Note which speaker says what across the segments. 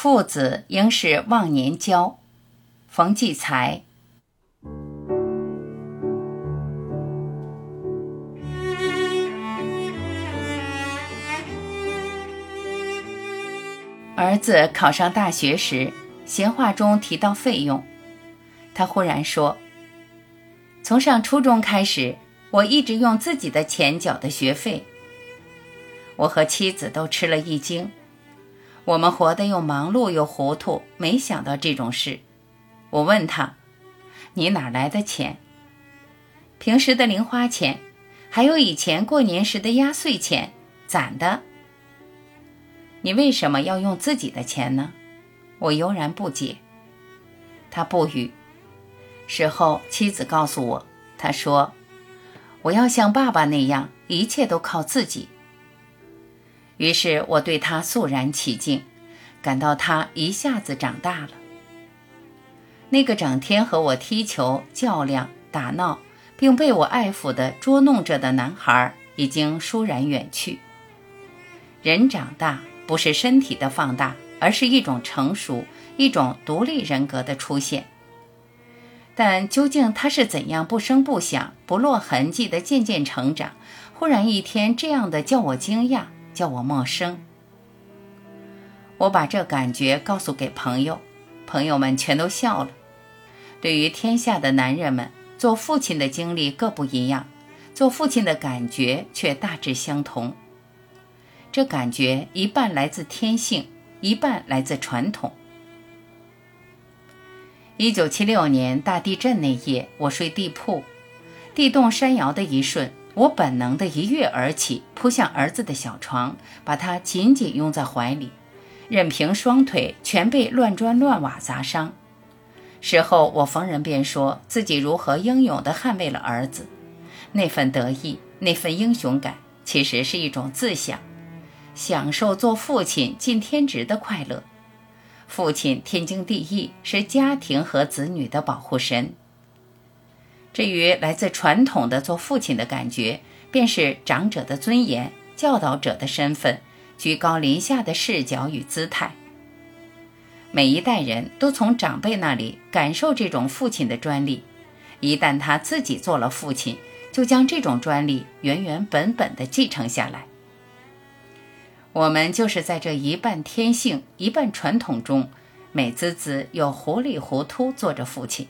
Speaker 1: 父子应是忘年交。冯骥才。儿子考上大学时，闲话中提到费用，他忽然说：“从上初中开始，我一直用自己的钱缴的学费。”我和妻子都吃了一惊。我们活得又忙碌又糊涂，没想到这种事。我问他：“你哪来的钱？平时的零花钱，还有以前过年时的压岁钱，攒的？你为什么要用自己的钱呢？”我悠然不解。他不语。事后，妻子告诉我，他说：“我要像爸爸那样，一切都靠自己。”于是我对他肃然起敬，感到他一下子长大了。那个整天和我踢球、较量、打闹，并被我爱抚的捉弄着的男孩，已经倏然远去。人长大不是身体的放大，而是一种成熟、一种独立人格的出现。但究竟他是怎样不声不响、不落痕迹的渐渐成长？忽然一天，这样的叫我惊讶。叫我陌生，我把这感觉告诉给朋友，朋友们全都笑了。对于天下的男人们，做父亲的经历各不一样，做父亲的感觉却大致相同。这感觉一半来自天性，一半来自传统。一九七六年大地震那夜，我睡地铺，地动山摇的一瞬。我本能的一跃而起，扑向儿子的小床，把他紧紧拥在怀里，任凭双腿全被乱砖乱瓦砸伤。事后，我逢人便说自己如何英勇地捍卫了儿子，那份得意，那份英雄感，其实是一种自享，享受做父亲尽天职的快乐。父亲天经地义，是家庭和子女的保护神。至于来自传统的做父亲的感觉，便是长者的尊严、教导者的身份、居高临下的视角与姿态。每一代人都从长辈那里感受这种父亲的专利，一旦他自己做了父亲，就将这种专利原原本本地继承下来。我们就是在这一半天性、一半传统中，美滋滋又糊里糊涂做着父亲。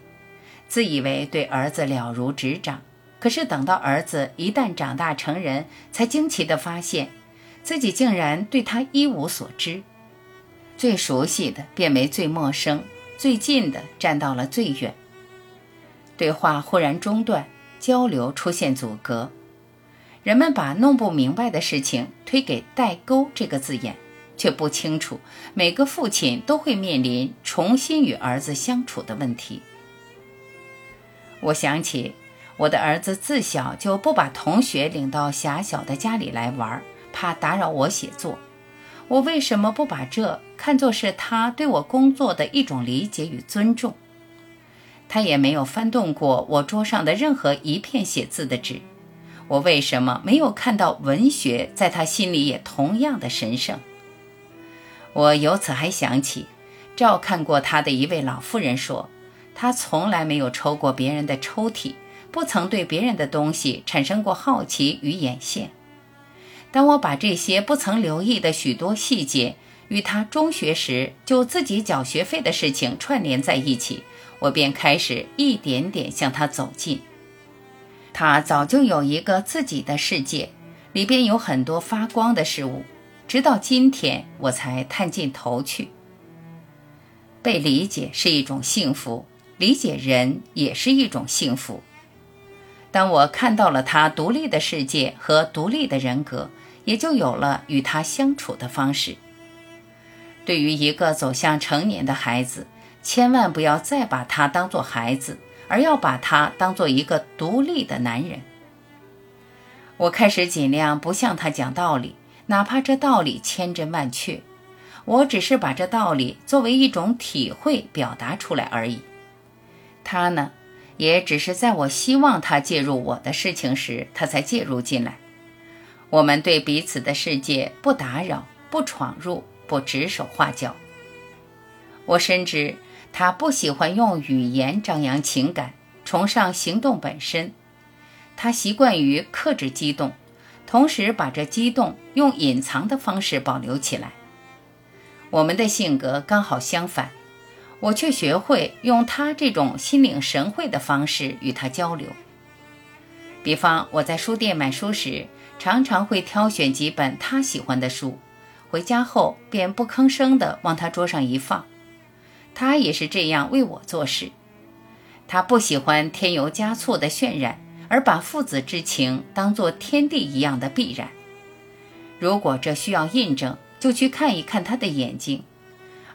Speaker 1: 自以为对儿子了如指掌，可是等到儿子一旦长大成人，才惊奇地发现，自己竟然对他一无所知。最熟悉的变为最陌生，最近的站到了最远。对话忽然中断，交流出现阻隔。人们把弄不明白的事情推给“代沟”这个字眼，却不清楚每个父亲都会面临重新与儿子相处的问题。我想起我的儿子自小就不把同学领到狭小的家里来玩，怕打扰我写作。我为什么不把这看作是他对我工作的一种理解与尊重？他也没有翻动过我桌上的任何一片写字的纸。我为什么没有看到文学在他心里也同样的神圣？我由此还想起照看过他的一位老妇人说。他从来没有抽过别人的抽屉，不曾对别人的东西产生过好奇与眼线。当我把这些不曾留意的许多细节与他中学时就自己缴学费的事情串联在一起，我便开始一点点向他走近。他早就有一个自己的世界，里边有很多发光的事物，直到今天我才探进头去。被理解是一种幸福。理解人也是一种幸福。当我看到了他独立的世界和独立的人格，也就有了与他相处的方式。对于一个走向成年的孩子，千万不要再把他当做孩子，而要把他当做一个独立的男人。我开始尽量不向他讲道理，哪怕这道理千真万确，我只是把这道理作为一种体会表达出来而已。他呢，也只是在我希望他介入我的事情时，他才介入进来。我们对彼此的世界不打扰，不闯入，不指手画脚。我深知他不喜欢用语言张扬情感，崇尚行动本身。他习惯于克制激动，同时把这激动用隐藏的方式保留起来。我们的性格刚好相反，我却学会用他这种心领神会的方式与他交流。比方，我在书店买书时，常常会挑选几本他喜欢的书，回家后便不吭声地往他桌上一放。他也是这样为我做事。他不喜欢添油加醋的渲染，而把父子之情当作天地一样的必然。如果这需要印证，就去看一看他的眼睛。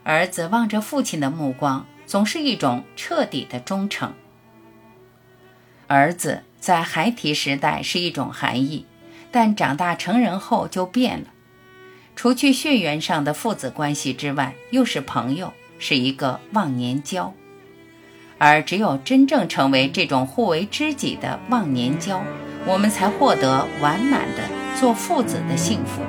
Speaker 1: 儿子望着父亲的目光，总是一种彻底的忠诚。儿子在孩提时代是一种含义，但长大成人后就变了。除去血缘上的父子关系之外，又是朋友。是一个忘年交，而只有真正成为这种互为知己的忘年交，我们才获得完满的做父子的幸福，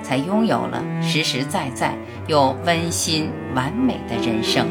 Speaker 1: 才拥有了实实在在又温馨完美的人生。